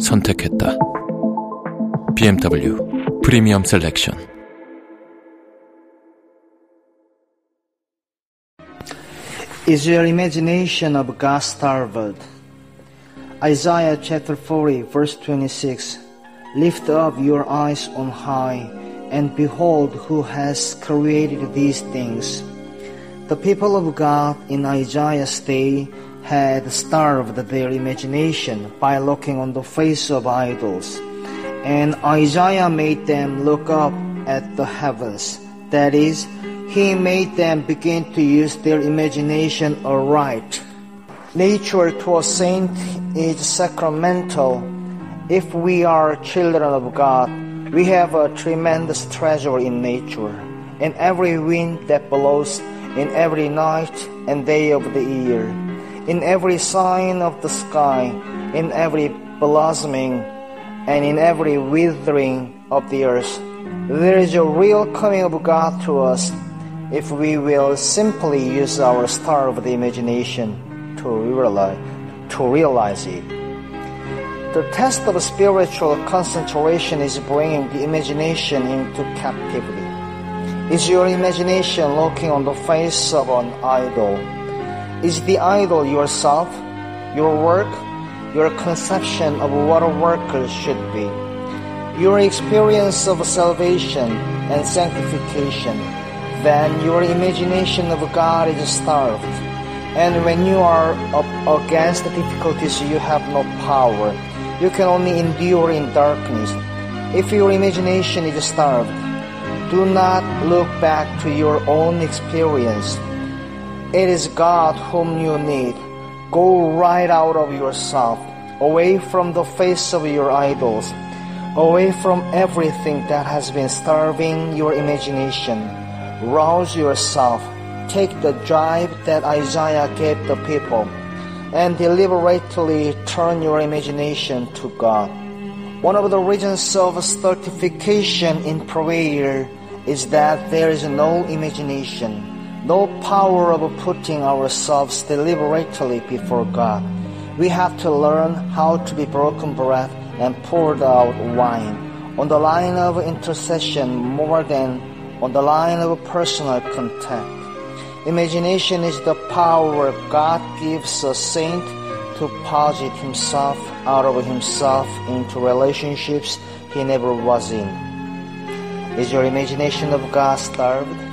선택했다. BMW 프리미엄 셀렉션. Is your imagination of God starved? Isaiah chapter 40, verse 26. Lift up your eyes on high, and behold who has created these things. The people of God in Isaiah's day had starved their imagination by looking on the face of idols. And Isaiah made them look up at the heavens. That is, he made them begin to use their imagination aright. Nature to a saint is sacramental. If we are children of God, we have a tremendous treasure in nature. In every wind that blows, in every night and day of the year, in every sign of the sky, in every blossoming, and in every withering of the earth, there is a real coming of God to us if we will simply use our star of the imagination to realize, to realize it. The test of spiritual concentration is bringing the imagination into captivity. Is your imagination looking on the face of an idol? Is the idol yourself, your work, your conception of what a worker should be? Your experience of salvation and sanctification? Then your imagination of God is starved. And when you are up against the difficulties, you have no power. You can only endure in darkness. If your imagination is starved, do not look back to your own experience. It is God whom you need. Go right out of yourself, away from the face of your idols, away from everything that has been starving your imagination. Rouse yourself. Take the drive that Isaiah gave the people and deliberately turn your imagination to God. One of the reasons of certification in prayer is that there is no imagination, no power of putting ourselves deliberately before God. We have to learn how to be broken bread and poured out wine on the line of intercession more than on the line of personal contact. Imagination is the power God gives a saint to posit himself out of himself into relationships he never was in. Is your imagination of God starved?